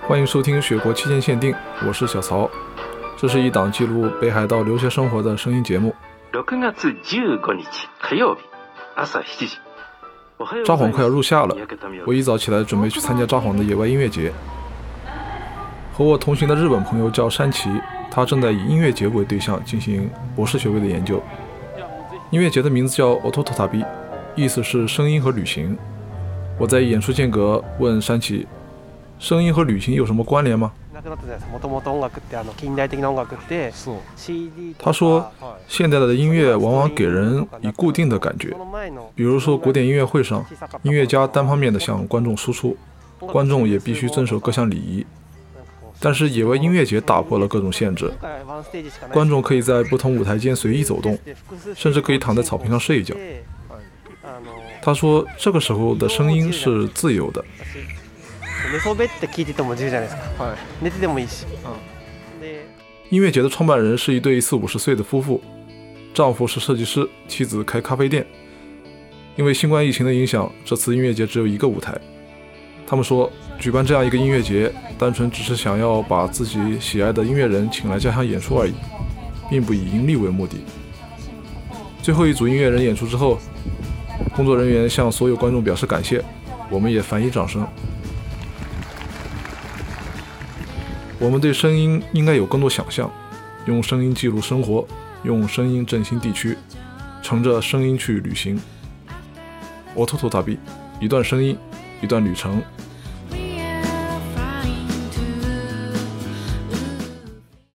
欢迎收听《雪国期间限定》，我是小曹。这是一档记录北海道留学生活的声音节目。六月十五日日朝七时。札幌快要入夏了，我一早起来准备去参加札幌的野外音乐节。和我同行的日本朋友叫山崎，他正在以音乐节为对象进行博士学位的研究。音乐节的名字叫 Otototabi，意思是声音和旅行。我在演出间隔问山崎。声音和旅行有什么关联吗？他说，现代的音乐往往给人以固定的感觉，比如说古典音乐会上，音乐家单方面的向观众输出，观众也必须遵守各项礼仪。但是野外音乐节打破了各种限制，观众可以在不同舞台间随意走动，甚至可以躺在草坪上睡一觉。他说，这个时候的声音是自由的。音乐节的创办人是一对四五十岁的夫妇，丈夫是设计师，妻子开咖啡店。因为新冠疫情的影响，这次音乐节只有一个舞台。他们说，举办这样一个音乐节，单纯只是想要把自己喜爱的音乐人请来家乡演出而已，并不以盈利为目的。最后一组音乐人演出之后，工作人员向所有观众表示感谢，我们也反以掌声。我们对声音应该有更多想象，用声音记录生活，用声音振兴地区，乘着声音去旅行。我吐吐大 B，一段声音，一段旅程，